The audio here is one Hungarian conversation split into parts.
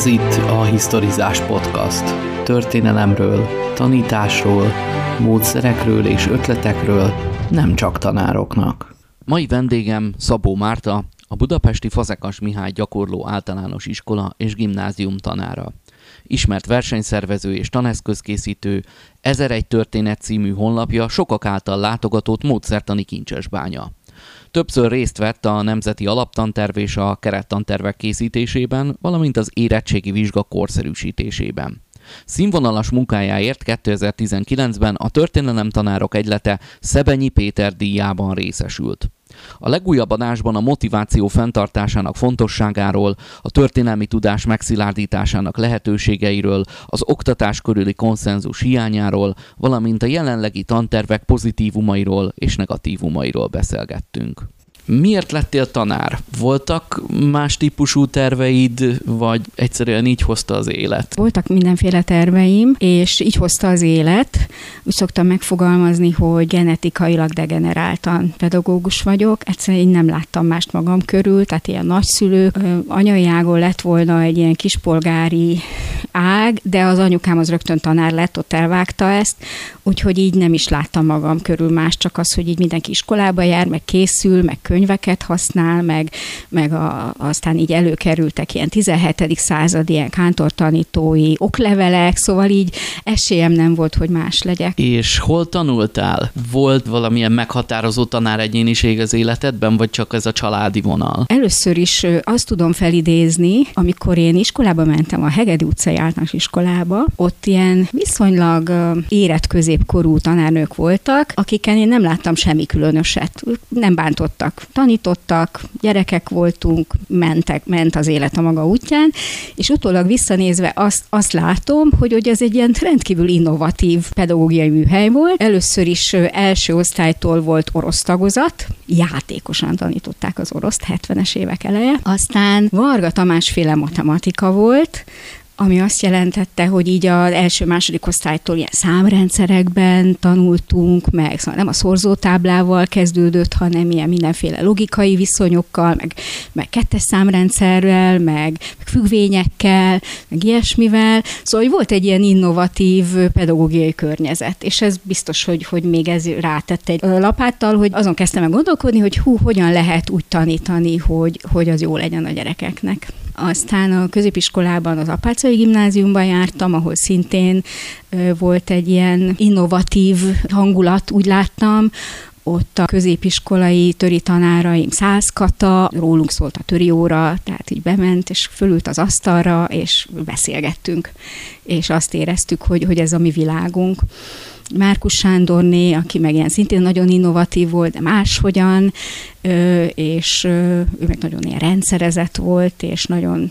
Ez itt a Historizás Podcast. Történelemről, tanításról, módszerekről és ötletekről, nem csak tanároknak. Mai vendégem Szabó Márta, a budapesti Fazekas Mihály gyakorló általános iskola és gimnázium tanára. Ismert versenyszervező és taneszközkészítő, 1001 történet című honlapja sokak által látogatott módszertani kincsesbánya. Többször részt vett a Nemzeti Alaptanterv és a kerettantervek készítésében, valamint az érettségi vizsga korszerűsítésében. Színvonalas munkájáért 2019-ben a Történelem Tanárok Egylete Szebenyi Péter díjában részesült. A legújabb adásban a motiváció fenntartásának fontosságáról, a történelmi tudás megszilárdításának lehetőségeiről, az oktatás körüli konszenzus hiányáról, valamint a jelenlegi tantervek pozitívumairól és negatívumairól beszélgettünk. Miért lettél tanár? Voltak más típusú terveid, vagy egyszerűen így hozta az élet? Voltak mindenféle terveim, és így hozta az élet. Úgy szoktam megfogalmazni, hogy genetikailag degeneráltan pedagógus vagyok. Egyszerűen én nem láttam mást magam körül, tehát ilyen nagyszülők. Anyai ágon lett volna egy ilyen kispolgári ág, de az anyukám az rögtön tanár lett, ott elvágta ezt, úgyhogy így nem is láttam magam körül más, csak az, hogy így mindenki iskolába jár, meg készül, meg könyveket használ, meg, meg a, aztán így előkerültek ilyen 17. századi ilyen kántortanítói oklevelek, szóval így esélyem nem volt, hogy más legyek. És hol tanultál? Volt valamilyen meghatározó tanár egyéniség az életedben, vagy csak ez a családi vonal? Először is azt tudom felidézni, amikor én iskolába mentem, a Hegedi utcai általános iskolába, ott ilyen viszonylag érett középkorú tanárnők voltak, akiken én nem láttam semmi különöset. Nem bántottak tanítottak, gyerekek voltunk, mentek, ment az élet a maga útján, és utólag visszanézve azt, azt látom, hogy, hogy ez egy ilyen rendkívül innovatív pedagógiai műhely volt. Először is első osztálytól volt orosz tagozat, játékosan tanították az oroszt 70-es évek eleje. Aztán Varga Tamás matematika volt, ami azt jelentette, hogy így az első-második osztálytól ilyen számrendszerekben tanultunk, meg szóval nem a szorzótáblával kezdődött, hanem ilyen mindenféle logikai viszonyokkal, meg, meg kettes számrendszerrel, meg, meg függvényekkel, meg ilyesmivel. Szóval hogy volt egy ilyen innovatív pedagógiai környezet, és ez biztos, hogy, hogy még ez rátett egy lapáttal, hogy azon kezdtem el gondolkodni, hogy hú, hogyan lehet úgy tanítani, hogy, hogy az jó legyen a gyerekeknek. Aztán a középiskolában az Apácai gimnáziumban jártam, ahol szintén volt egy ilyen innovatív hangulat, úgy láttam, ott a középiskolai töri tanáraim százkata, rólunk szólt a töri óra, tehát így bement, és fölült az asztalra, és beszélgettünk, és azt éreztük, hogy, hogy ez a mi világunk. Márkus Sándorné, aki meg ilyen szintén nagyon innovatív volt, de máshogyan, és ő meg nagyon ilyen rendszerezett volt, és nagyon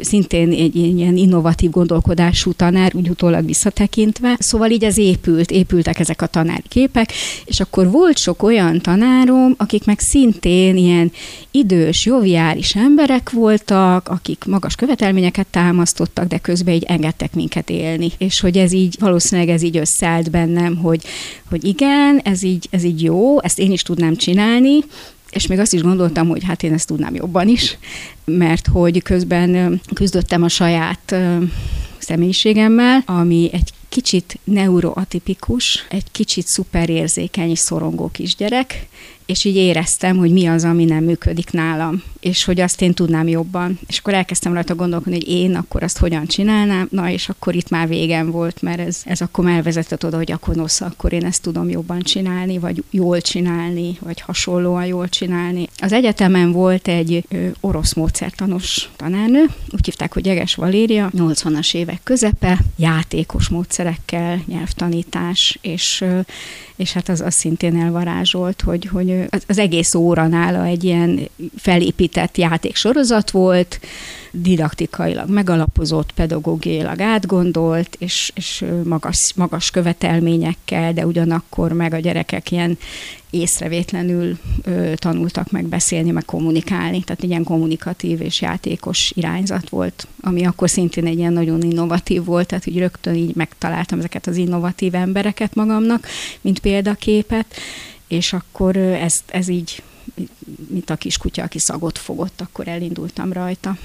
szintén egy ilyen innovatív gondolkodású tanár, úgy utólag visszatekintve. Szóval így ez épült, épültek ezek a tanárképek, és akkor volt sok olyan tanárom, akik meg szintén ilyen idős, joviális emberek voltak, akik magas követelményeket támasztottak, de közben így engedtek minket élni. És hogy ez így, valószínűleg ez így összeállt bennem, hogy, hogy igen, ez így, ez így jó, ezt én is tudnám csinálni, és még azt is gondoltam, hogy hát én ezt tudnám jobban is, mert hogy közben küzdöttem a saját személyiségemmel, ami egy kicsit neuroatipikus, egy kicsit szuperérzékeny és szorongó kisgyerek, és így éreztem, hogy mi az, ami nem működik nálam, és hogy azt én tudnám jobban. És akkor elkezdtem rajta gondolkodni, hogy én akkor azt hogyan csinálnám, na és akkor itt már végem volt, mert ez, ez akkor elvezetett oda, hogy akkor nosz, akkor én ezt tudom jobban csinálni, vagy jól csinálni, vagy hasonlóan jól csinálni. Az egyetemen volt egy ö, orosz módszertanos tanárnő, úgy hívták, hogy Jeges Valéria, 80-as évek közepe, játékos módszerekkel, nyelvtanítás, és ö, és hát az, az szintén elvarázsolt, hogy, hogy az egész óra nála egy ilyen felépített játéksorozat volt, didaktikailag megalapozott, pedagógiailag átgondolt, és, és magas, magas követelményekkel, de ugyanakkor meg a gyerekek ilyen észrevétlenül ö, tanultak meg beszélni, meg kommunikálni. Tehát ilyen kommunikatív és játékos irányzat volt, ami akkor szintén egy ilyen nagyon innovatív volt, tehát úgy rögtön így megtaláltam ezeket az innovatív embereket magamnak, mint példaképet, és akkor ez, ez így, mint a kiskutya, aki szagot fogott, akkor elindultam rajta.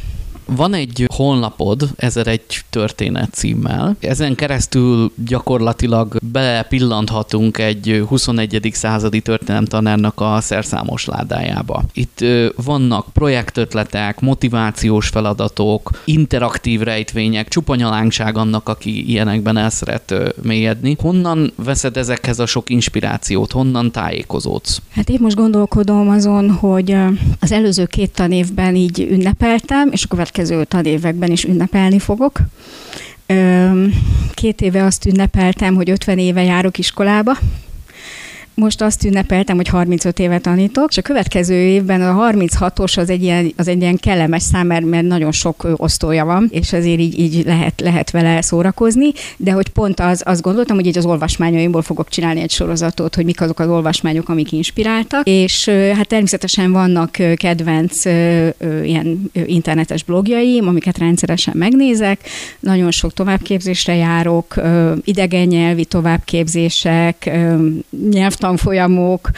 Van egy honlapod, ezer egy történet címmel. Ezen keresztül gyakorlatilag belepillanthatunk egy 21. századi történelemtanárnak a szerszámos ládájába. Itt vannak projektötletek, motivációs feladatok, interaktív rejtvények, csupanyalánkság annak, aki ilyenekben el szeret mélyedni. Honnan veszed ezekhez a sok inspirációt? Honnan tájékozódsz? Hát én most gondolkodom azon, hogy az előző két tanévben így ünnepeltem, és a következő tanévekben is ünnepelni fogok. Két éve azt ünnepeltem, hogy 50 éve járok iskolába, most azt ünnepeltem, hogy 35 éve tanítok, és a következő évben a 36-os az egy ilyen, az egy ilyen kellemes szám, mert, mert nagyon sok osztója van, és azért így, így lehet, lehet vele szórakozni, de hogy pont az, azt gondoltam, hogy így az olvasmányaimból fogok csinálni egy sorozatot, hogy mik azok az olvasmányok, amik inspiráltak, és hát természetesen vannak kedvenc ilyen internetes blogjaim, amiket rendszeresen megnézek, nagyon sok továbbképzésre járok, idegen nyelvi továbbképzések, nyelvtan tanfolyamok,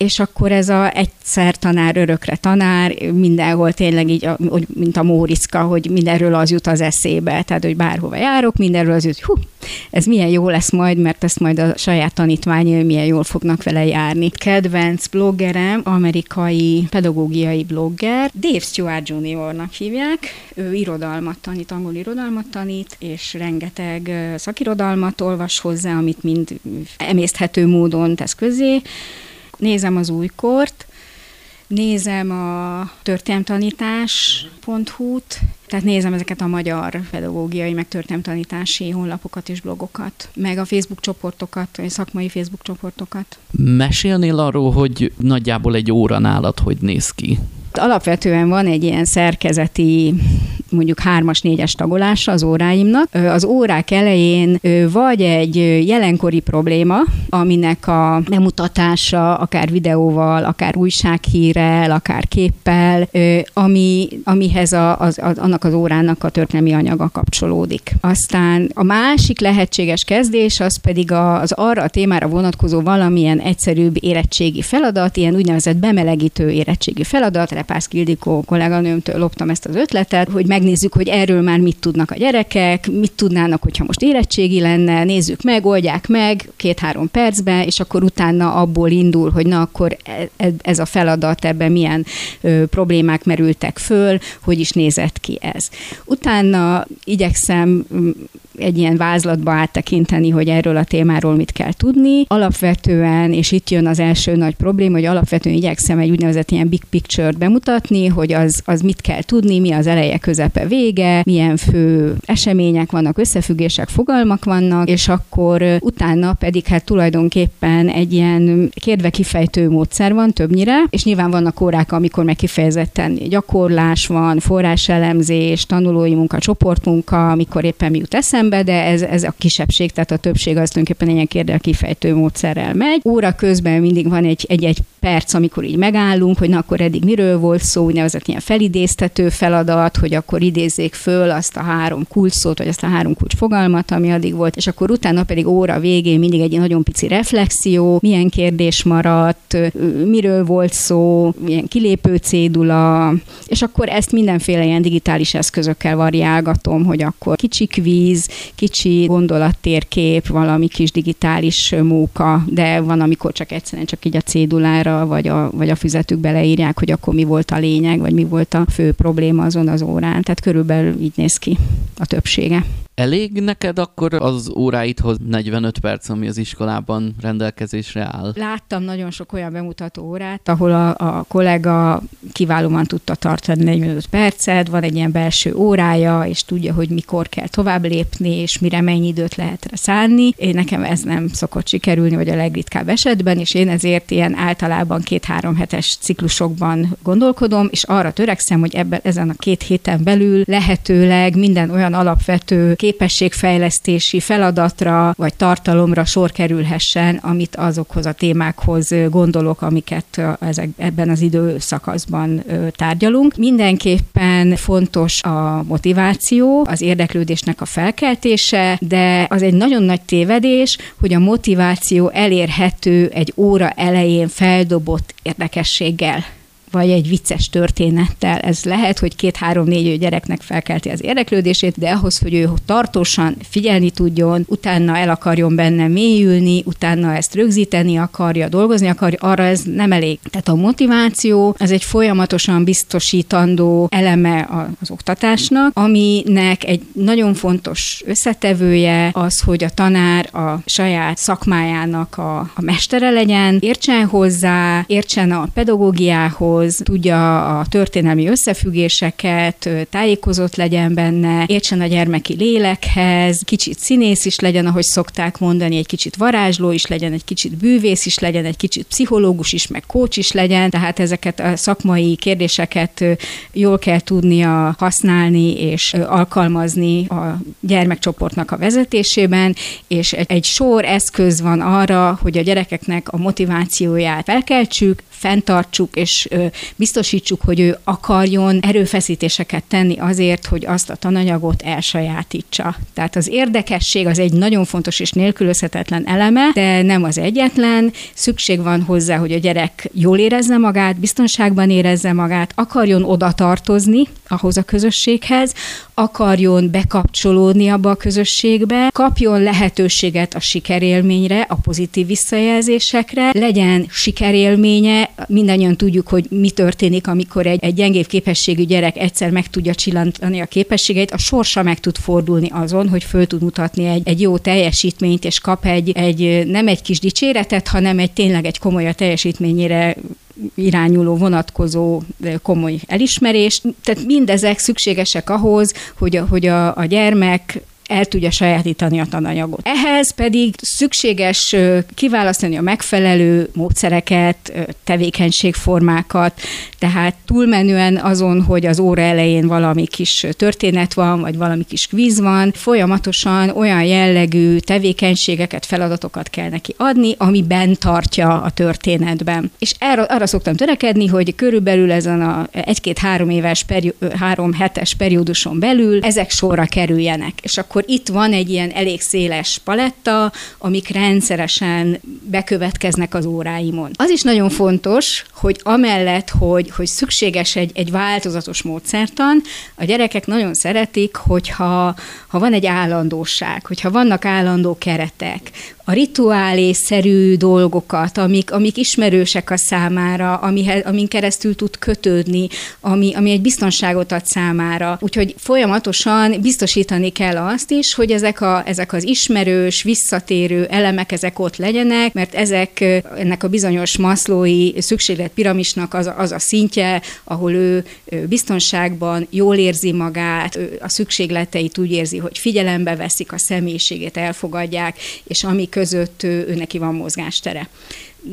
és akkor ez a egyszer tanár, örökre tanár, mindenhol tényleg így, mint a Móriczka, hogy mindenről az jut az eszébe, tehát hogy bárhova járok, mindenről az jut, hú, ez milyen jó lesz majd, mert ezt majd a saját tanítványai milyen jól fognak vele járni. Kedvenc bloggerem, amerikai pedagógiai blogger, Dave Stewart Jr.-nak hívják, ő irodalmat tanít, angol irodalmat tanít, és rengeteg szakirodalmat olvas hozzá, amit mind emészthető módon tesz közé, nézem az újkort, nézem a történelmtanítás.hu-t, tehát nézem ezeket a magyar pedagógiai, meg történelmtanítási honlapokat és blogokat, meg a Facebook csoportokat, vagy szakmai Facebook csoportokat. Mesélnél arról, hogy nagyjából egy óra nálad hogy néz ki? Alapvetően van egy ilyen szerkezeti mondjuk hármas, négyes tagolása az óráimnak. Az órák elején vagy egy jelenkori probléma, aminek a bemutatása akár videóval, akár újsághírrel, akár képpel, ami, amihez a, az, az, annak az órának a történelmi anyaga kapcsolódik. Aztán a másik lehetséges kezdés az pedig az arra a témára vonatkozó valamilyen egyszerűbb érettségi feladat, ilyen úgynevezett bemelegítő érettségi feladat, Repász Kildikó kolléganőmtől loptam ezt az ötletet, hogy megnézzük, hogy erről már mit tudnak a gyerekek, mit tudnának, hogyha most érettségi lenne, nézzük meg, oldják meg két-három percben, és akkor utána abból indul, hogy na akkor e, e, ez a feladat, ebben milyen ö, problémák merültek föl, hogy is nézett ki ez. Utána igyekszem egy ilyen vázlatba áttekinteni, hogy erről a témáról mit kell tudni. Alapvetően, és itt jön az első nagy probléma, hogy alapvetően igyekszem egy úgynevezett ilyen big picture-t bemutatni, hogy az, az mit kell tudni, mi az eleje, közepe, vége, milyen fő események vannak, összefüggések, fogalmak vannak, és akkor utána pedig hát tulajdonképpen egy ilyen kérdve kifejtő módszer van többnyire, és nyilván vannak órák, amikor meg kifejezetten gyakorlás van, forráselemzés, tanulói munka, csoportmunka, amikor éppen mi jut eszembe, szembe, de ez, ez a kisebbség, tehát a többség az tulajdonképpen ilyen kérdel kifejtő módszerrel megy. Óra közben mindig van egy, egy, egy perc, amikor így megállunk, hogy na akkor eddig miről volt szó, úgynevezett ilyen felidéztető feladat, hogy akkor idézzék föl azt a három kulcsszót, vagy azt a három kulcs fogalmat, ami addig volt, és akkor utána pedig óra végén mindig egy nagyon pici reflexió, milyen kérdés maradt, miről volt szó, milyen kilépő cédula, és akkor ezt mindenféle ilyen digitális eszközökkel variálgatom, hogy akkor kicsi kvíz, kicsi gondolattérkép, valami kis digitális móka, de van, amikor csak egyszerűen csak így a cédulára, vagy a, vagy a füzetükbe leírják, hogy akkor mi volt a lényeg, vagy mi volt a fő probléma azon az órán. Tehát körülbelül így néz ki a többsége. Elég neked akkor az óráidhoz 45 perc, ami az iskolában rendelkezésre áll? Láttam nagyon sok olyan bemutató órát, ahol a, a kollega kiválóan tudta tartani 45 percet, van egy ilyen belső órája, és tudja, hogy mikor kell tovább lépni, és mire mennyi időt lehet rá szánni. Én nekem ez nem szokott sikerülni, vagy a legritkább esetben, és én ezért ilyen általában két-három hetes ciklusokban gondolkodom, és arra törekszem, hogy ebben ezen a két héten belül lehetőleg minden olyan alapvető képességfejlesztési feladatra vagy tartalomra sor kerülhessen, amit azokhoz a témákhoz gondolok, amiket ezek, ebben az időszakaszban tárgyalunk. Mindenképpen fontos a motiváció, az érdeklődésnek a felkeltése, de az egy nagyon nagy tévedés, hogy a motiváció elérhető egy óra elején feldobott érdekességgel vagy egy vicces történettel. Ez lehet, hogy két-három-négy gyereknek felkelti az érdeklődését, de ahhoz, hogy ő tartósan figyelni tudjon, utána el akarjon benne mélyülni, utána ezt rögzíteni akarja, dolgozni akarja, arra ez nem elég. Tehát a motiváció az egy folyamatosan biztosítandó eleme az oktatásnak, aminek egy nagyon fontos összetevője az, hogy a tanár a saját szakmájának a, a mestere legyen, értsen hozzá, értsen a pedagógiához, tudja a történelmi összefüggéseket, tájékozott legyen benne, értsen a gyermeki lélekhez, kicsit színész is legyen, ahogy szokták mondani, egy kicsit varázsló is legyen, egy kicsit bűvész is legyen, egy kicsit pszichológus is, meg kócs is legyen, tehát ezeket a szakmai kérdéseket jól kell tudnia használni és alkalmazni a gyermekcsoportnak a vezetésében, és egy sor eszköz van arra, hogy a gyerekeknek a motivációját felkeltsük, fenntartsuk és biztosítsuk, hogy ő akarjon erőfeszítéseket tenni azért, hogy azt a tananyagot elsajátítsa. Tehát az érdekesség az egy nagyon fontos és nélkülözhetetlen eleme, de nem az egyetlen. Szükség van hozzá, hogy a gyerek jól érezze magát, biztonságban érezze magát, akarjon oda tartozni ahhoz a közösséghez, akarjon bekapcsolódni abba a közösségbe, kapjon lehetőséget a sikerélményre, a pozitív visszajelzésekre, legyen sikerélménye, mindannyian tudjuk, hogy mi történik, amikor egy, egy gyengébb képességű gyerek egyszer meg tudja csillantani a képességeit, a sorsa meg tud fordulni azon, hogy föl tud mutatni egy, egy jó teljesítményt, és kap egy, egy nem egy kis dicséretet, hanem egy tényleg egy komoly a teljesítményére irányuló, vonatkozó komoly elismerést. Tehát mindezek szükségesek ahhoz, hogy a, hogy a, a gyermek el tudja sajátítani a tananyagot. Ehhez pedig szükséges kiválasztani a megfelelő módszereket, tevékenységformákat, tehát túlmenően azon, hogy az óra elején valami kis történet van, vagy valami kis kvíz van, folyamatosan olyan jellegű tevékenységeket, feladatokat kell neki adni, ami bent tartja a történetben. És erre, arra szoktam törekedni, hogy körülbelül ezen a egy-két-három éves, perió, három hetes perióduson belül ezek sorra kerüljenek. És akkor akkor itt van egy ilyen elég széles paletta, amik rendszeresen bekövetkeznek az óráimon. Az is nagyon fontos, hogy amellett, hogy, hogy szükséges egy, egy változatos módszertan, a gyerekek nagyon szeretik, hogyha ha van egy állandóság, hogyha vannak állandó keretek, a rituálésszerű dolgokat, amik, amik ismerősek a számára, amihez, amin keresztül tud kötődni, ami, ami egy biztonságot ad számára. Úgyhogy folyamatosan biztosítani kell azt is, hogy ezek, a, ezek az ismerős, visszatérő elemek, ezek ott legyenek, mert ezek ennek a bizonyos maszlói szükségletpiramisnak az, az a szintje, ahol ő biztonságban jól érzi magát, a szükségleteit úgy érzi, hogy figyelembe veszik a személyiségét, elfogadják, és ami között ő neki van mozgástere.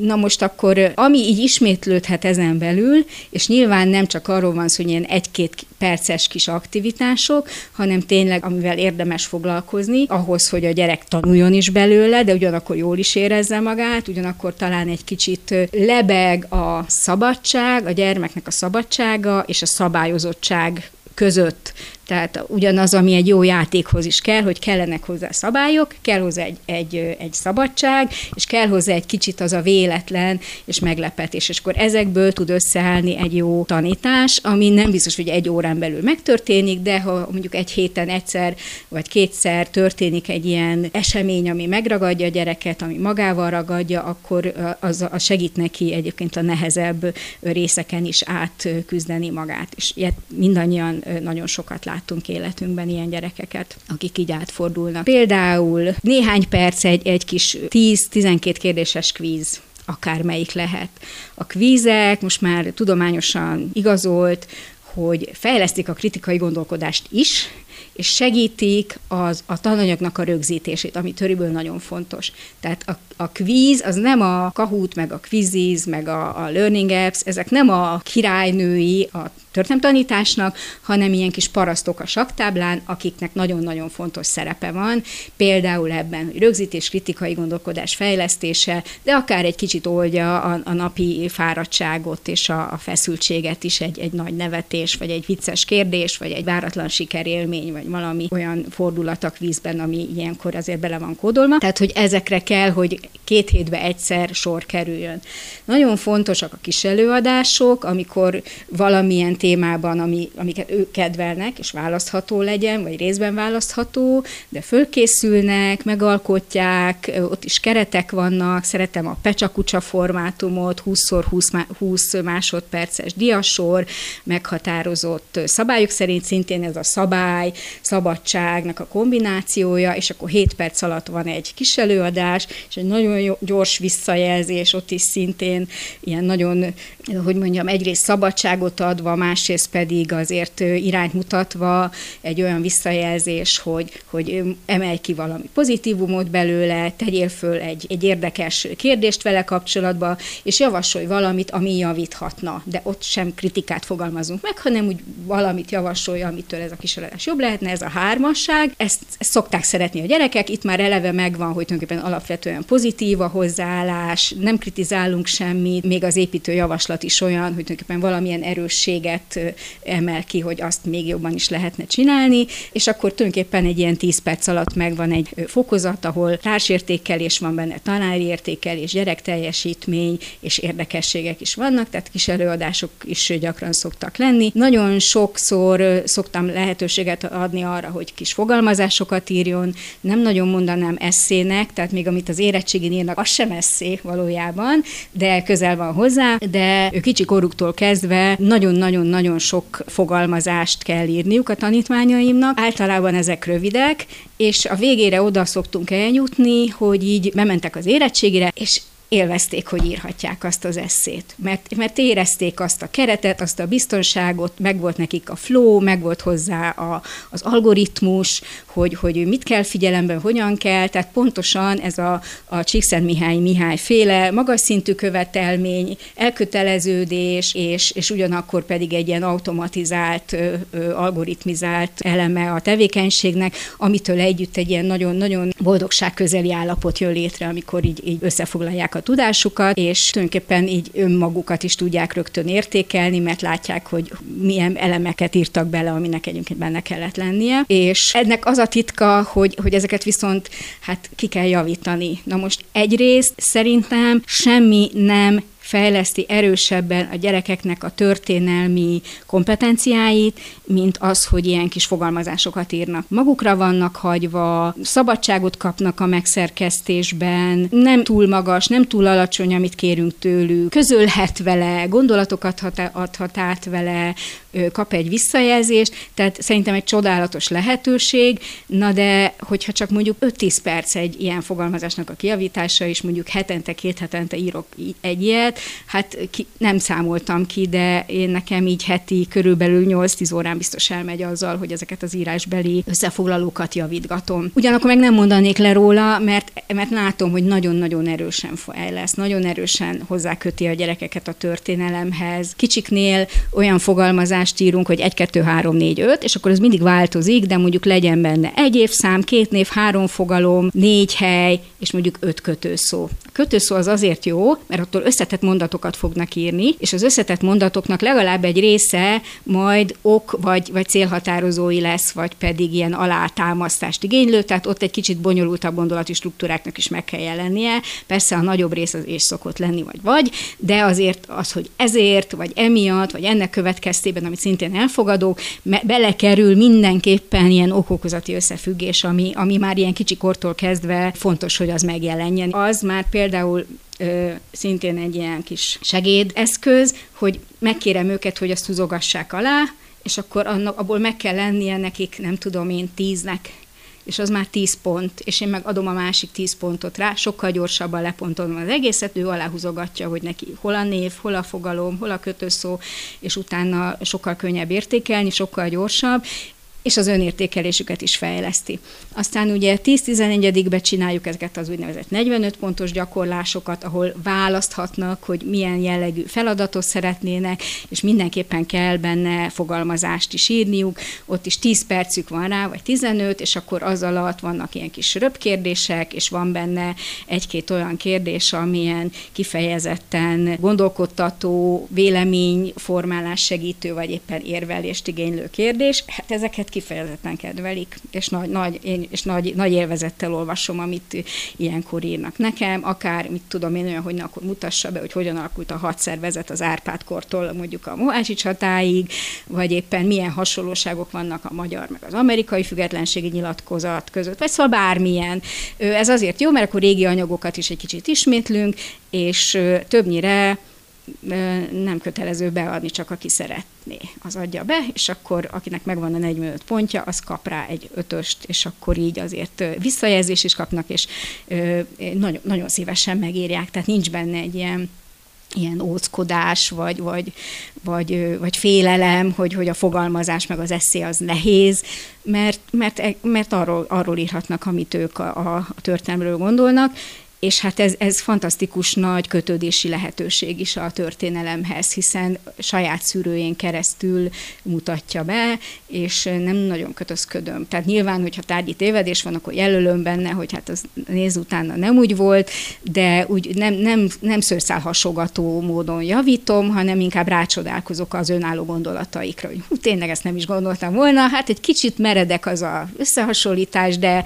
Na most akkor, ami így ismétlődhet ezen belül, és nyilván nem csak arról van szó, hogy ilyen egy-két perces kis aktivitások, hanem tényleg, amivel érdemes foglalkozni, ahhoz, hogy a gyerek tanuljon is belőle, de ugyanakkor jól is érezze magát, ugyanakkor talán egy kicsit lebeg a szabadság, a gyermeknek a szabadsága és a szabályozottság között. Tehát ugyanaz, ami egy jó játékhoz is kell, hogy kellenek hozzá szabályok, kell hozzá egy, egy, egy szabadság, és kell hozzá egy kicsit az a véletlen és meglepetés. És akkor ezekből tud összeállni egy jó tanítás, ami nem biztos, hogy egy órán belül megtörténik, de ha mondjuk egy héten egyszer vagy kétszer történik egy ilyen esemény, ami megragadja a gyereket, ami magával ragadja, akkor az, az segít neki egyébként a nehezebb részeken is átküzdeni magát. És ilyet mindannyian nagyon sokat lát láttunk életünkben ilyen gyerekeket, akik így átfordulnak. Például néhány perc egy, egy kis 10-12 kérdéses kvíz akármelyik lehet. A kvízek most már tudományosan igazolt, hogy fejlesztik a kritikai gondolkodást is, és segítik az, a tananyagnak a rögzítését, ami töriből nagyon fontos. Tehát a, a kvíz az nem a Kahoot, meg a Quiziz, meg a, a Learning Apps, ezek nem a királynői, a történelemtanításnak, hanem ilyen kis parasztok a saktáblán, akiknek nagyon-nagyon fontos szerepe van, például ebben, hogy rögzítés, kritikai gondolkodás fejlesztése, de akár egy kicsit oldja a, a napi fáradtságot és a, a feszültséget is egy, egy nagy nevetés, vagy egy vicces kérdés, vagy egy váratlan sikerélmény, vagy valami olyan fordulatak vízben, ami ilyenkor azért bele van kódolva. Tehát, hogy ezekre kell, hogy két hétbe egyszer sor kerüljön. Nagyon fontosak a kis előadások, amikor valamilyen témában, ami, amiket ők kedvelnek, és választható legyen, vagy részben választható, de fölkészülnek, megalkotják, ott is keretek vannak, szeretem a pecsakucsa formátumot, 20x20 másodperces diasor, meghatározott szabályok szerint szintén ez a szabály, szabadságnak a kombinációja, és akkor 7 perc alatt van egy kis előadás, és egy nagyon gyors visszajelzés, ott is szintén ilyen nagyon, hogy mondjam, egyrészt szabadságot adva, másrészt pedig azért irányt mutatva egy olyan visszajelzés, hogy, hogy emelj ki valami pozitívumot belőle, tegyél föl egy, egy érdekes kérdést vele kapcsolatban, és javasolj valamit, ami javíthatna. De ott sem kritikát fogalmazunk meg, hanem úgy valamit javasolj, amitől ez a kísérletes jobb lehetne, ez a hármasság. Ezt, ezt szokták szeretni a gyerekek, itt már eleve megvan, hogy tulajdonképpen alapvetően pozitív a hozzáállás, nem kritizálunk semmit, még az építő javaslat is olyan, hogy tulajdonképpen valamilyen erősséget emel ki, hogy azt még jobban is lehetne csinálni, és akkor tulajdonképpen egy ilyen 10 perc alatt megvan egy fokozat, ahol társértékelés van benne, tanári értékelés, gyerekteljesítmény és érdekességek is vannak, tehát kis előadások is gyakran szoktak lenni. Nagyon sokszor szoktam lehetőséget adni arra, hogy kis fogalmazásokat írjon, nem nagyon mondanám eszének, tehát még amit az érettségén írnak, az sem eszé valójában, de közel van hozzá, de kicsi koruktól kezdve nagyon-nagyon-nagyon sok fogalmazást kell írniuk a tanítványaimnak. Általában ezek rövidek, és a végére oda szoktunk eljutni, hogy így bementek az érettségére, és élvezték, hogy írhatják azt az eszét. Mert, mert érezték azt a keretet, azt a biztonságot, meg volt nekik a flow, meg volt hozzá a, az algoritmus, hogy, hogy mit kell figyelembe, hogyan kell, tehát pontosan ez a, a Csíkszent Mihály féle magas szintű követelmény, elköteleződés, és, és ugyanakkor pedig egy ilyen automatizált, algoritmizált eleme a tevékenységnek, amitől együtt egy ilyen nagyon-nagyon boldogság közeli állapot jön létre, amikor így, így összefoglalják a tudásukat, és tulajdonképpen így önmagukat is tudják rögtön értékelni, mert látják, hogy milyen elemeket írtak bele, aminek egyébként benne kellett lennie. És ennek az a titka, hogy, hogy ezeket viszont hát ki kell javítani. Na most egyrészt szerintem semmi nem fejleszti erősebben a gyerekeknek a történelmi kompetenciáit, mint az, hogy ilyen kis fogalmazásokat írnak. Magukra vannak hagyva, szabadságot kapnak a megszerkesztésben, nem túl magas, nem túl alacsony, amit kérünk tőlük, közölhet vele, gondolatokat adhat át vele, kap egy visszajelzést, tehát szerintem egy csodálatos lehetőség, na de hogyha csak mondjuk 5-10 perc egy ilyen fogalmazásnak a kiavítása, és mondjuk hetente, két hetente írok egy ilyet, hát ki, nem számoltam ki, de én nekem így heti körülbelül 8-10 órán biztos elmegy azzal, hogy ezeket az írásbeli összefoglalókat javítgatom. Ugyanakkor meg nem mondanék le róla, mert, mert látom, hogy nagyon-nagyon erősen lesz, nagyon erősen hozzáköti a gyerekeket a történelemhez. Kicsiknél olyan fogalmazást írunk, hogy 1, 2, 3, 4, 5, és akkor ez mindig változik, de mondjuk legyen benne egy évszám, két név, három fogalom, négy hely, és mondjuk öt kötőszó. A kötőszó az azért jó, mert attól összetett mondatokat fognak írni, és az összetett mondatoknak legalább egy része majd ok vagy, vagy célhatározói lesz, vagy pedig ilyen alátámasztást igénylő, tehát ott egy kicsit bonyolultabb gondolati struktúráknak is meg kell jelennie. Persze a nagyobb rész az és szokott lenni, vagy vagy, de azért az, hogy ezért, vagy emiatt, vagy ennek következtében, amit szintén elfogadók, belekerül mindenképpen ilyen okokozati összefüggés, ami, ami már ilyen kicsi kortól kezdve fontos, hogy az megjelenjen. Az már például ö, szintén egy ilyen kis segédeszköz, hogy megkérem őket, hogy azt húzogassák alá, és akkor annak, abból meg kell lennie nekik, nem tudom én, tíznek. És az már 10 pont, és én meg adom a másik 10 pontot rá, sokkal gyorsabban lepontolom az egészet, ő aláhúzogatja, hogy neki hol a név, hol a fogalom, hol a kötőszó, és utána sokkal könnyebb értékelni, sokkal gyorsabb, és az önértékelésüket is fejleszti. Aztán ugye 10-11-be csináljuk ezeket az úgynevezett 45 pontos gyakorlásokat, ahol választhatnak, hogy milyen jellegű feladatot szeretnének, és mindenképpen kell benne fogalmazást is írniuk. Ott is 10 percük van rá, vagy 15, és akkor az alatt vannak ilyen kis röpkérdések, és van benne egy-két olyan kérdés, amilyen kifejezetten gondolkodtató, véleményformálás segítő, vagy éppen érvelést igénylő kérdés. Hát ezeket kifejezetten kedvelik, és nagy, nagy, én, és nagy, nagy élvezettel olvasom, amit ilyenkor írnak nekem, akár, mit tudom én olyan, hogy akkor mutassa be, hogy hogyan alakult a hadszervezet az Árpád-kortól mondjuk a Mohácsi csatáig, vagy éppen milyen hasonlóságok vannak a magyar meg az amerikai függetlenségi nyilatkozat között, vagy szóval bármilyen. Ez azért jó, mert akkor régi anyagokat is egy kicsit ismétlünk, és többnyire nem kötelező beadni, csak aki szeretné, az adja be, és akkor akinek megvan a 45 pontja, az kap rá egy ötöst, és akkor így azért visszajelzést is kapnak, és nagyon, nagyon szívesen megírják, tehát nincs benne egy ilyen ilyen óckodás, vagy, vagy, vagy, vagy félelem, hogy, hogy a fogalmazás meg az eszé az nehéz, mert, mert, mert arról, arról írhatnak, amit ők a, a történelmről gondolnak, és hát ez, ez fantasztikus nagy kötődési lehetőség is a történelemhez, hiszen saját szűrőjén keresztül mutatja be, és nem nagyon kötözködöm. Tehát nyilván, hogyha tárgyi tévedés van, akkor jelölöm benne, hogy hát az néz utána nem úgy volt, de úgy nem, nem, nem szőrszál hasogató módon javítom, hanem inkább rácsodálkozok az önálló gondolataikra, hogy hú, tényleg ezt nem is gondoltam volna, hát egy kicsit meredek az a összehasonlítás, de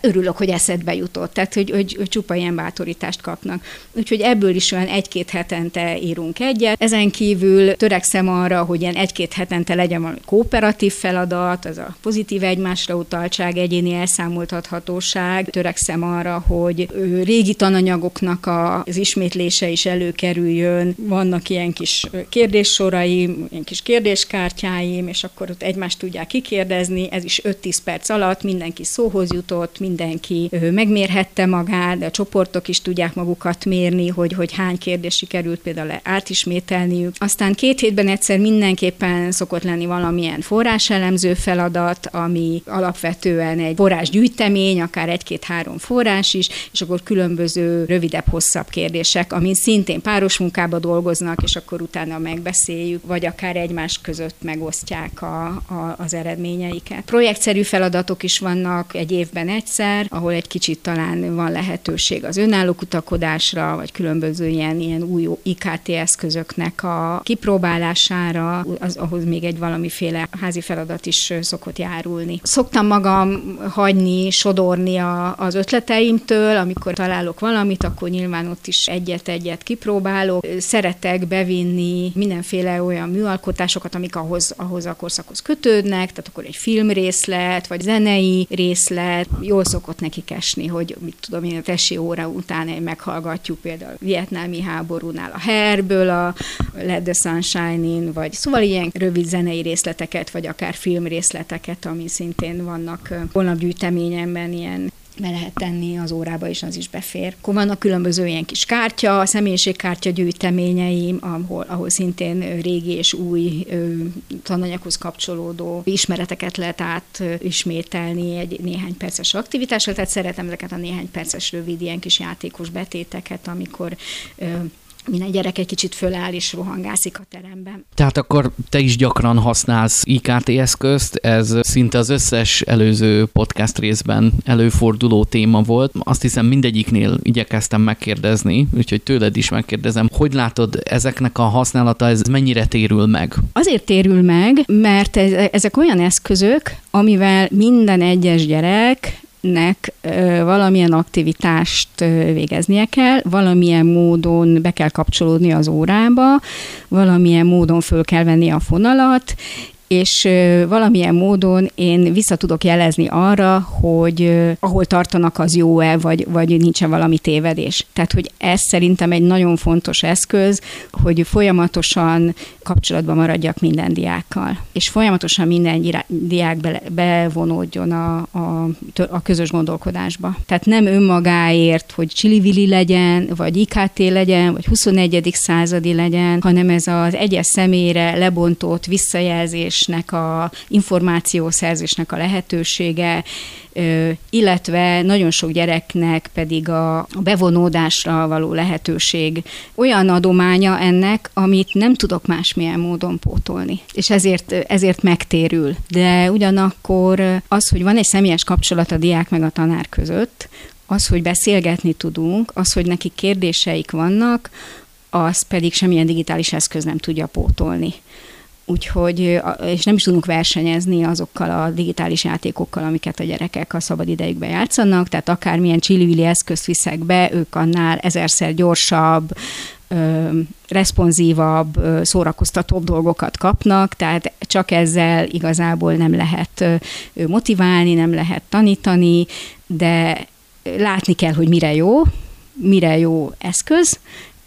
örülök, hogy eszedbe jutott. Tehát, hogy, hogy, hogy csupa ilyen milyen bátorítást kapnak. Úgyhogy ebből is olyan egy-két hetente írunk egyet. Ezen kívül törekszem arra, hogy ilyen egy-két hetente legyen valami kooperatív feladat, az a pozitív egymásra utaltság, egyéni elszámoltathatóság. Törekszem arra, hogy régi tananyagoknak az ismétlése is előkerüljön. Vannak ilyen kis kérdéssoraim, ilyen kis kérdéskártyáim, és akkor ott egymást tudják kikérdezni. Ez is 5-10 perc alatt mindenki szóhoz jutott, mindenki megmérhette magát, de a csoport csoportok is tudják magukat mérni, hogy, hogy hány kérdés sikerült például átismételniük. Aztán két hétben egyszer mindenképpen szokott lenni valamilyen forráselemző feladat, ami alapvetően egy forrásgyűjtemény, akár egy-két-három forrás is, és akkor különböző rövidebb, hosszabb kérdések, amin szintén páros munkába dolgoznak, és akkor utána megbeszéljük, vagy akár egymás között megosztják a, a, az eredményeiket. Projektszerű feladatok is vannak egy évben egyszer, ahol egy kicsit talán van lehetőség az önálló kutakodásra, vagy különböző ilyen, ilyen új IKT eszközöknek a kipróbálására, az, ahhoz még egy valamiféle házi feladat is szokott járulni. Szoktam magam hagyni, sodorni a, az ötleteimtől, amikor találok valamit, akkor nyilván ott is egyet-egyet kipróbálok. Szeretek bevinni mindenféle olyan műalkotásokat, amik ahhoz, ahhoz a korszakhoz kötődnek, tehát akkor egy filmrészlet, vagy zenei részlet, jól szokott nekik esni, hogy mit tudom én, a tesi óra óra után meghallgatjuk például a vietnámi háborúnál a Herből a Let the Sunshine In, vagy szóval ilyen rövid zenei részleteket, vagy akár filmrészleteket, ami szintén vannak honlapgyűjteményemben ilyen be lehet tenni az órába, és az is befér. Akkor vannak különböző ilyen kis kártya, személyiségkártya gyűjteményeim, ahol, ahol szintén régi és új ö, tananyaghoz kapcsolódó ismereteket lehet átismételni egy néhány perces aktivitásra, tehát szeretem ezeket a néhány perces rövid ilyen kis játékos betéteket, amikor ö, minden gyerek egy kicsit föláll és rohangászik a teremben. Tehát akkor te is gyakran használsz IKT eszközt, ez szinte az összes előző podcast részben előforduló téma volt. Azt hiszem mindegyiknél igyekeztem megkérdezni, úgyhogy tőled is megkérdezem, hogy látod ezeknek a használata, ez mennyire térül meg? Azért térül meg, mert ezek olyan eszközök, amivel minden egyes gyerek nek valamilyen aktivitást végeznie kell, valamilyen módon be kell kapcsolódni az órába, valamilyen módon föl kell venni a fonalat, és valamilyen módon én vissza tudok jelezni arra, hogy ahol tartanak az jó-e, vagy, vagy nincsen valami tévedés. Tehát, hogy ez szerintem egy nagyon fontos eszköz, hogy folyamatosan kapcsolatban maradjak minden diákkal, és folyamatosan minden diák be, bevonódjon a, a, a közös gondolkodásba. Tehát nem önmagáért, hogy csilivili legyen, vagy IKT legyen, vagy 21. századi legyen, hanem ez az egyes személyre lebontott visszajelzés, szerzésnek, a információszerzésnek a lehetősége, illetve nagyon sok gyereknek pedig a bevonódásra való lehetőség olyan adománya ennek, amit nem tudok másmilyen módon pótolni. És ezért, ezért megtérül. De ugyanakkor az, hogy van egy személyes kapcsolat a diák meg a tanár között, az, hogy beszélgetni tudunk, az, hogy neki kérdéseik vannak, az pedig semmilyen digitális eszköz nem tudja pótolni. Úgyhogy, és nem is tudunk versenyezni azokkal a digitális játékokkal, amiket a gyerekek a szabad idejükben játszanak, tehát akármilyen csillivili eszközt viszek be, ők annál ezerszer gyorsabb, responsívabb, szórakoztatóbb dolgokat kapnak, tehát csak ezzel igazából nem lehet motiválni, nem lehet tanítani, de látni kell, hogy mire jó, mire jó eszköz,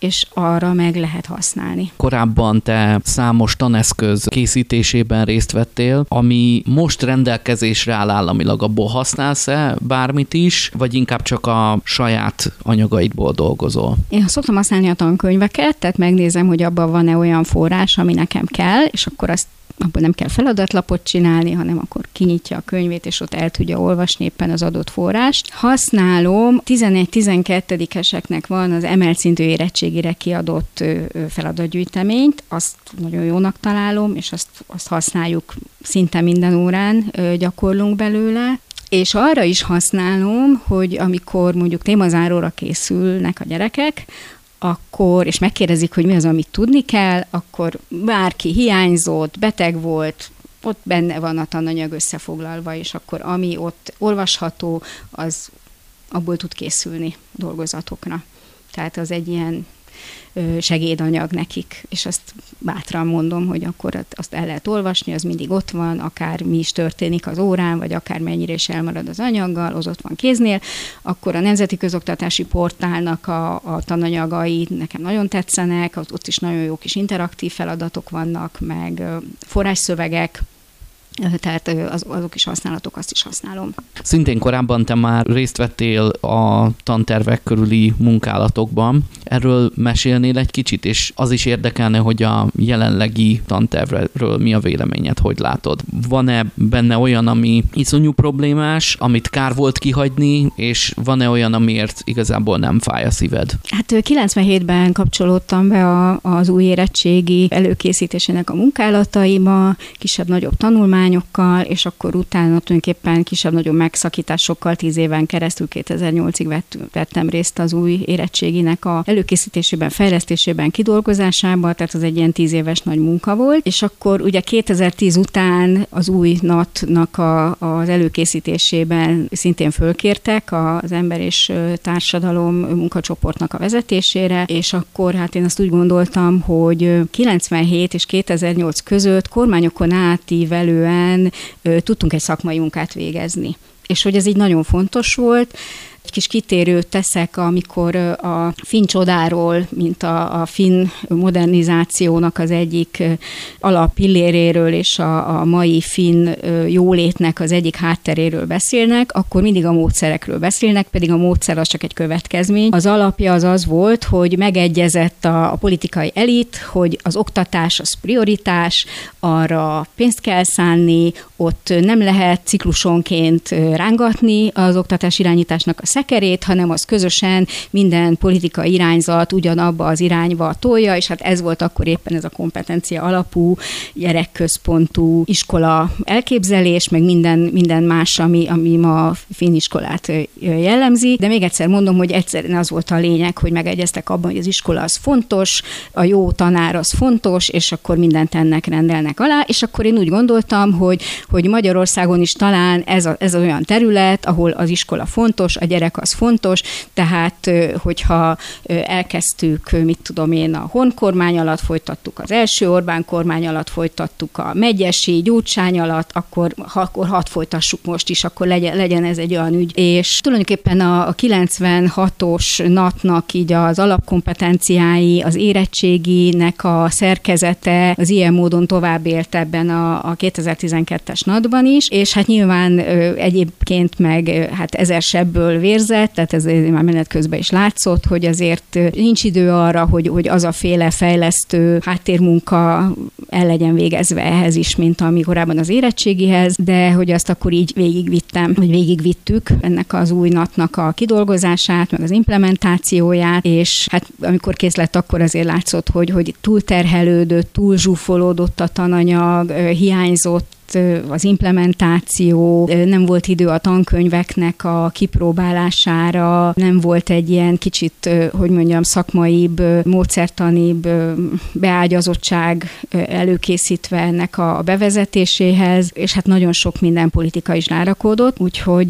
és arra meg lehet használni. Korábban te számos taneszköz készítésében részt vettél, ami most rendelkezésre áll államilag, abból használsz-e bármit is, vagy inkább csak a saját anyagaidból dolgozol? Én szoktam használni a tankönyveket, tehát megnézem, hogy abban van-e olyan forrás, ami nekem kell, és akkor azt abból nem kell feladatlapot csinálni, hanem akkor kinyitja a könyvét, és ott el tudja olvasni éppen az adott forrást. Használom, 11-12-eseknek van az emelt szintű érettségére kiadott feladatgyűjteményt, azt nagyon jónak találom, és azt, azt használjuk szinte minden órán, gyakorlunk belőle, és arra is használom, hogy amikor mondjuk témazáróra készülnek a gyerekek, akkor, és megkérdezik, hogy mi az, amit tudni kell, akkor bárki hiányzott, beteg volt, ott benne van a tananyag összefoglalva, és akkor ami ott olvasható, az abból tud készülni dolgozatokra. Tehát az egy ilyen segédanyag nekik, és azt bátran mondom, hogy akkor azt el lehet olvasni, az mindig ott van, akár mi is történik az órán, vagy akár mennyire is elmarad az anyaggal, az ott van kéznél, akkor a Nemzeti Közoktatási Portálnak a, a tananyagai nekem nagyon tetszenek, ott is nagyon jó kis interaktív feladatok vannak, meg forrásszövegek, tehát az, azok is használatok, azt is használom. Szintén korábban te már részt vettél a tantervek körüli munkálatokban. Erről mesélnél egy kicsit, és az is érdekelne, hogy a jelenlegi tantervről mi a véleményed, hogy látod. Van-e benne olyan, ami iszonyú problémás, amit kár volt kihagyni, és van-e olyan, amiért igazából nem fáj a szíved? Hát 97-ben kapcsolódtam be a, az új érettségi előkészítésének a munkálataiba, kisebb-nagyobb tanulmány, tanulmányokkal, és akkor utána tulajdonképpen kisebb-nagyobb megszakításokkal tíz éven keresztül 2008-ig vett, vettem részt az új érettséginek a előkészítésében, fejlesztésében, kidolgozásában, tehát az egy ilyen tíz éves nagy munka volt, és akkor ugye 2010 után az új NAT-nak a, az előkészítésében szintén fölkértek az ember és társadalom munkacsoportnak a vezetésére, és akkor hát én azt úgy gondoltam, hogy 97 és 2008 között kormányokon átívelően esetben tudtunk egy szakmai munkát végezni. És hogy ez így nagyon fontos volt, egy kis kitérőt teszek, amikor a finn csodáról, mint a, a finn modernizációnak az egyik alapilléréről és a, a mai finn jólétnek az egyik hátteréről beszélnek, akkor mindig a módszerekről beszélnek, pedig a módszer az csak egy következmény. Az alapja az az volt, hogy megegyezett a, a politikai elit, hogy az oktatás az prioritás, arra pénzt kell szánni, ott nem lehet ciklusonként rángatni az oktatás irányításnak a szekerét, hanem az közösen minden politikai irányzat ugyanabba az irányba tolja, és hát ez volt akkor éppen ez a kompetencia alapú, gyerekközpontú iskola elképzelés, meg minden, minden más, ami, ami ma a iskolát jellemzi. De még egyszer mondom, hogy egyszerűen az volt a lényeg, hogy megegyeztek abban, hogy az iskola az fontos, a jó tanár az fontos, és akkor mindent ennek rendelnek alá, és akkor én úgy gondoltam, hogy, hogy Magyarországon is talán ez, a, ez olyan terület, ahol az iskola fontos, a gyerek az fontos, tehát hogyha elkezdtük, mit tudom én, a Hon kormány alatt folytattuk, az első Orbán kormány alatt folytattuk, a Megyesi, Gyurcsány alatt, akkor, ha, akkor hat folytassuk most is, akkor legyen, legyen ez egy olyan ügy. És tulajdonképpen a, a 96-os NAT-nak így az alapkompetenciái, az érettséginek a szerkezete az ilyen módon tovább élt ebben a, a 2012-es NAT-ban is, és hát nyilván egyébként meg hát ezer sebből érzett, tehát ez már menet közben is látszott, hogy azért nincs idő arra, hogy, hogy az a féle fejlesztő háttérmunka el legyen végezve ehhez is, mint ami korábban az érettségihez, de hogy azt akkor így végigvittem, vagy végigvittük ennek az új natnak a kidolgozását, meg az implementációját, és hát amikor kész lett, akkor azért látszott, hogy, hogy túlterhelődött, túl zsúfolódott a tananyag, hiányzott az implementáció, nem volt idő a tankönyveknek a kipróbálására, nem volt egy ilyen kicsit, hogy mondjam, szakmaibb, módszertanibb beágyazottság előkészítve ennek a bevezetéséhez, és hát nagyon sok minden politika is rárakódott, úgyhogy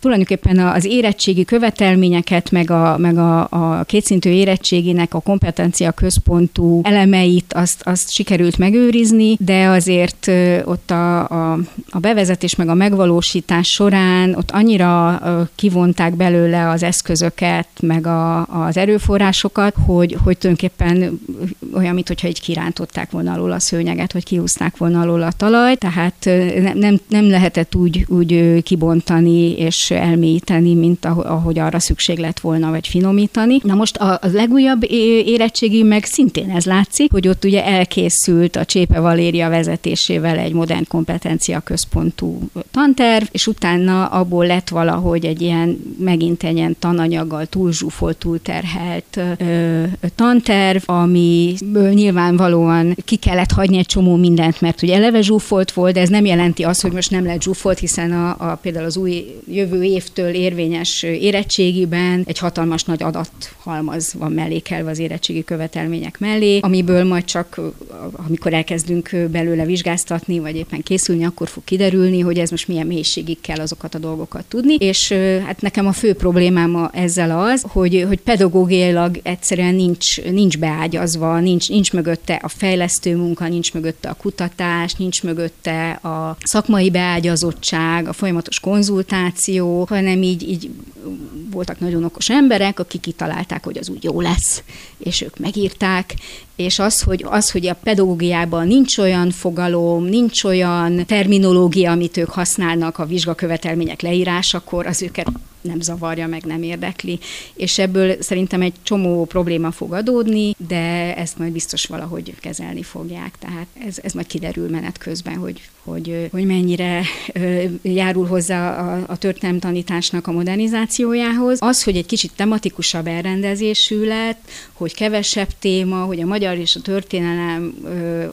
tulajdonképpen az érettségi követelményeket, meg a, meg a, a kétszintű érettséginek a kompetencia központú elemeit, azt, azt sikerült megőrizni, de azért ott a a, a bevezetés meg a megvalósítás során ott annyira kivonták belőle az eszközöket, meg a, az erőforrásokat, hogy, hogy tulajdonképpen olyan, mintha egy kirántották volna alól a szőnyeget, vagy kiúzták volna alól a talajt, tehát nem, nem lehetett úgy, úgy kibontani és elmélyíteni, mint ahogy arra szükség lett volna, vagy finomítani. Na most a, a legújabb érettségi meg szintén ez látszik, hogy ott ugye elkészült a Csépe Valéria vezetésével egy modern kompetencia központú tanterv, és utána abból lett valahogy egy ilyen, megint egy ilyen tananyaggal túlzsúfolt, túlterhelt ö, tanterv, amiből nyilvánvalóan ki kellett hagyni egy csomó mindent, mert ugye eleve zsúfolt volt, de ez nem jelenti azt, hogy most nem lett zsúfolt, hiszen a, a például az új jövő évtől érvényes érettségiben egy hatalmas nagy adathalmaz van mellékelve az érettségi követelmények mellé, amiből majd csak, amikor elkezdünk belőle vizsgáztatni, vagy éppen készülni, akkor fog kiderülni, hogy ez most milyen mélységig kell azokat a dolgokat tudni. És hát nekem a fő problémám ezzel az, hogy, hogy pedagógiailag egyszerűen nincs, nincs beágyazva, nincs, nincs mögötte a fejlesztő munka, nincs mögötte a kutatás, nincs mögötte a szakmai beágyazottság, a folyamatos konzultáció, hanem így, így voltak nagyon okos emberek, akik kitalálták, hogy az úgy jó lesz, és ők megírták, és az, hogy, az, hogy a pedagógiában nincs olyan fogalom, nincs olyan terminológia, amit ők használnak a vizsgakövetelmények leírásakor, az őket nem zavarja, meg nem érdekli. És ebből szerintem egy csomó probléma fog adódni, de ezt majd biztos valahogy kezelni fogják. Tehát ez, ez majd kiderül menet közben, hogy, hogy, hogy mennyire járul hozzá a, a történelemtanításnak a modernizációjához. Az, hogy egy kicsit tematikusabb elrendezésű lett, hogy kevesebb téma, hogy a magyar és a történelem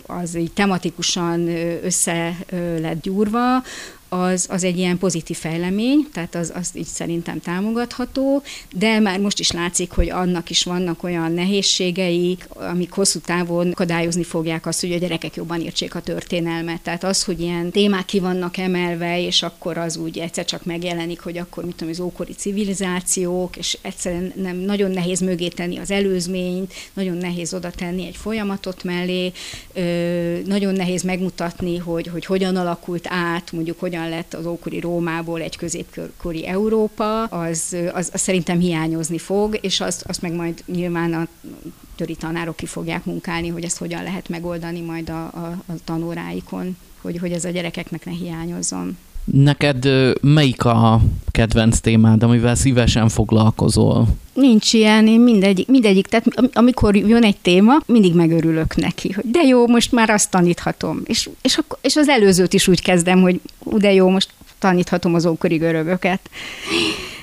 az így tematikusan össze lett gyúrva, az, az egy ilyen pozitív fejlemény, tehát az, az így szerintem támogatható, de már most is látszik, hogy annak is vannak olyan nehézségei, amik hosszú távon akadályozni fogják azt, hogy a gyerekek jobban értsék a történelmet. Tehát az, hogy ilyen témák ki vannak emelve, és akkor az úgy egyszer csak megjelenik, hogy akkor mit tudom, az ókori civilizációk, és egyszerűen nem, nagyon nehéz mögé tenni az előzményt, nagyon nehéz oda tenni egy folyamatot mellé, ö, nagyon nehéz megmutatni, hogy, hogy hogyan alakult át, mondjuk hogyan hogyan lett az ókori Rómából egy középkori Európa, az, az, az szerintem hiányozni fog, és azt, azt meg majd nyilván a töri tanárok ki fogják munkálni, hogy ezt hogyan lehet megoldani majd a, a, a tanóráikon, hogy, hogy ez a gyerekeknek ne hiányozzon. Neked melyik a kedvenc témád, amivel szívesen foglalkozol? Nincs ilyen, én mindegyik, mindegyik, tehát amikor jön egy téma, mindig megörülök neki, hogy de jó, most már azt taníthatom. És, és, akkor, és az előzőt is úgy kezdem, hogy de jó, most taníthatom az ókori görögöket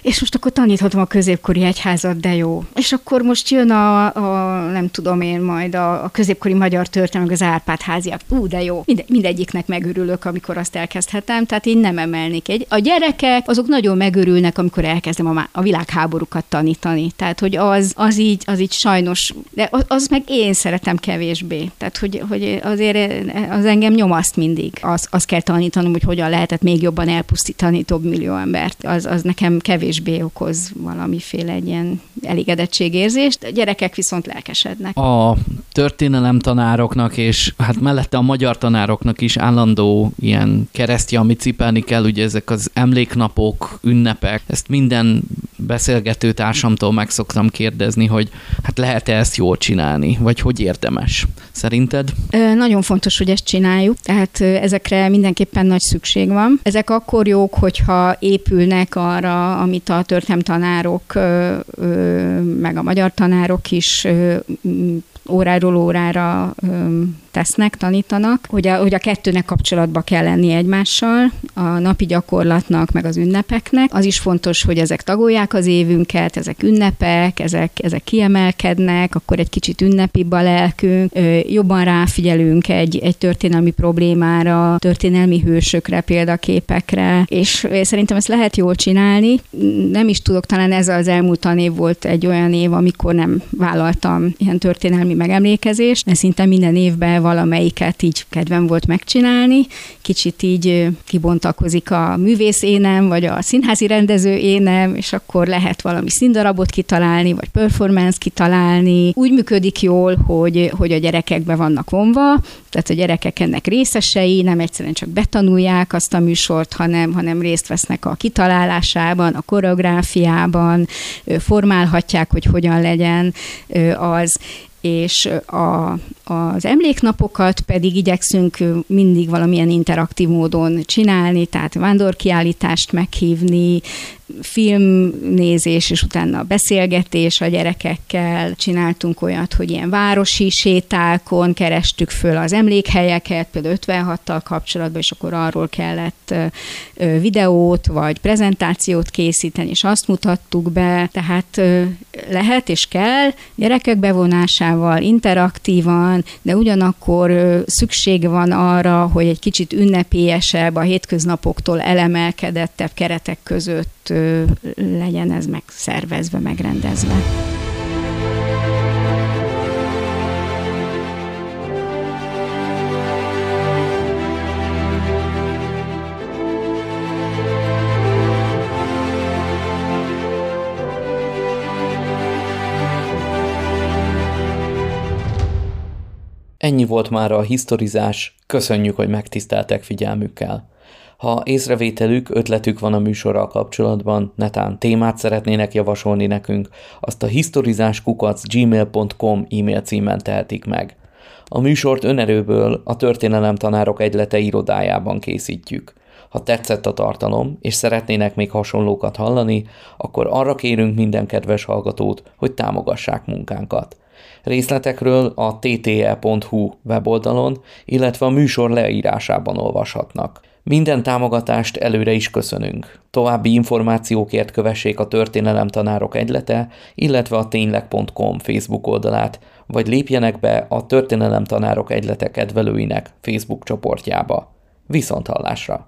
és most akkor taníthatom a középkori egyházat, de jó. És akkor most jön a, a nem tudom én majd, a, a középkori magyar történelem, az Árpád háziak. Ú, de jó. Minde, mindegyiknek megörülök, amikor azt elkezdhetem, tehát én nem emelnék egy. A gyerekek, azok nagyon megörülnek, amikor elkezdem a, a világháborúkat tanítani. Tehát, hogy az, az így, az így sajnos, de az, meg én szeretem kevésbé. Tehát, hogy, hogy azért az engem nyomaszt mindig. Az, az kell tanítanom, hogy hogyan lehetett még jobban elpusztítani több millió embert. Az, az nekem kevés kevésbé okoz valamiféle egy ilyen elégedettségérzést, a gyerekek viszont lelkesednek. A történelem tanároknak és hát mellette a magyar tanároknak is állandó ilyen keresztje, amit cipelni kell, ugye ezek az emléknapok, ünnepek, ezt minden beszélgető társamtól meg szoktam kérdezni, hogy hát lehet-e ezt jól csinálni, vagy hogy érdemes? Szerinted? Nagyon fontos, hogy ezt csináljuk, tehát ezekre mindenképpen nagy szükség van. Ezek akkor jók, hogyha épülnek arra, amit a történelemtanárok, meg a magyar tanárok is óráról órára tesznek, tanítanak, hogy a, hogy a kettőnek kapcsolatba kell lenni egymással, a napi gyakorlatnak, meg az ünnepeknek. Az is fontos, hogy ezek tagolják az évünket, ezek ünnepek, ezek, ezek kiemelkednek, akkor egy kicsit ünnepibb a lelkünk, jobban ráfigyelünk egy, egy történelmi problémára, történelmi hősökre, példaképekre, és szerintem ezt lehet jól csinálni. Nem is tudok, talán ez az elmúlt tanév volt egy olyan év, amikor nem vállaltam ilyen történelmi megemlékezést, de szinte minden évben valamelyiket így kedvem volt megcsinálni. Kicsit így kibontakozik a művész énem, vagy a színházi rendező énem, és akkor lehet valami színdarabot kitalálni, vagy performance kitalálni. Úgy működik jól, hogy, hogy a gyerekekbe vannak vonva, tehát a gyerekek ennek részesei, nem egyszerűen csak betanulják azt a műsort, hanem, hanem részt vesznek a kitalálásában, a koreográfiában, formálhatják, hogy hogyan legyen az, és a, az emléknapokat pedig igyekszünk mindig valamilyen interaktív módon csinálni, tehát vándorkiállítást meghívni, filmnézés, és utána beszélgetés a gyerekekkel. Csináltunk olyat, hogy ilyen városi sétákon kerestük föl az emlékhelyeket, például 56-tal kapcsolatban, és akkor arról kellett videót vagy prezentációt készíteni, és azt mutattuk be. Tehát lehet és kell gyerekek bevonásával, interaktívan, de ugyanakkor szükség van arra, hogy egy kicsit ünnepélyesebb, a hétköznapoktól elemelkedettebb keretek között legyen ez megszervezve, megrendezve. Volt már a historizás, köszönjük, hogy megtiszteltek figyelmükkel. Ha észrevételük, ötletük van a műsorral kapcsolatban, netán témát szeretnének javasolni nekünk, azt a historizáskukac.gmail.com e-mail címen tehetik meg. A műsort önerőből a Történelemtanárok Egylete irodájában készítjük. Ha tetszett a tartalom, és szeretnének még hasonlókat hallani, akkor arra kérünk minden kedves hallgatót, hogy támogassák munkánkat. Részletekről a tte.hu weboldalon, illetve a műsor leírásában olvashatnak. Minden támogatást előre is köszönünk. További információkért kövessék a Történelem Tanárok Egylete, illetve a tényleg.com Facebook oldalát, vagy lépjenek be a Történelem Tanárok Egylete kedvelőinek Facebook csoportjába. Viszont hallásra!